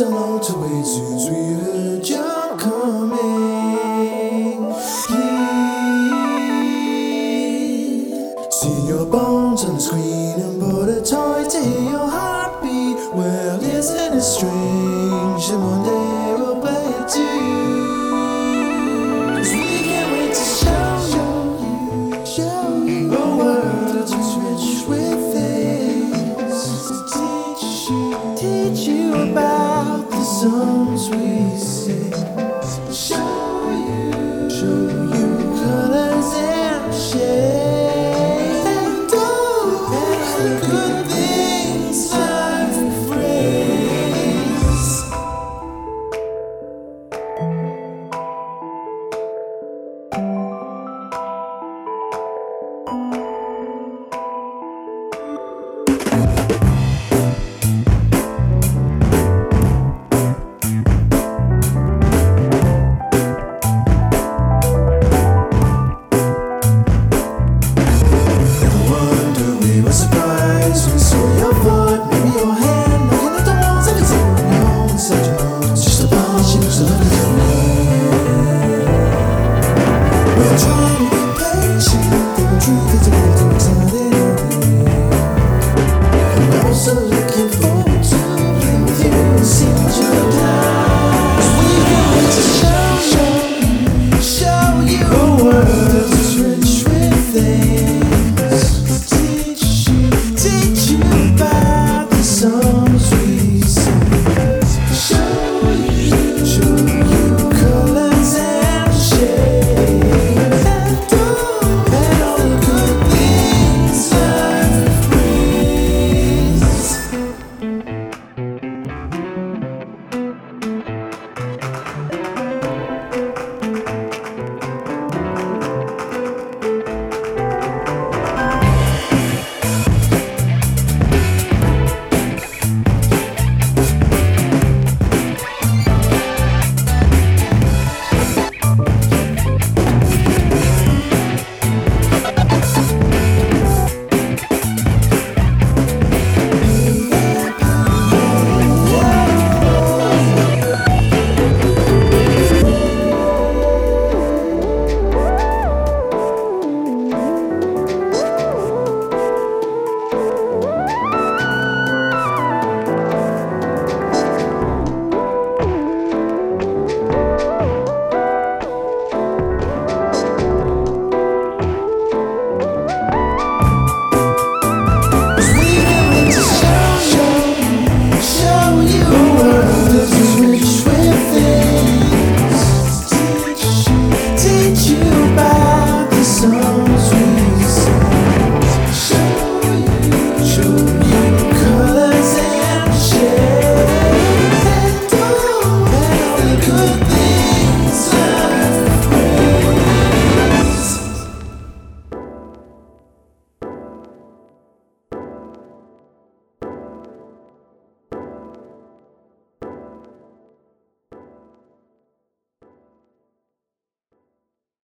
so long to wait since we heard you coming. Here. See your bones on the screen and put a toy to hear your heartbeat. Well, isn't it strange that one day we'll play it too? 'Cause songs we sing.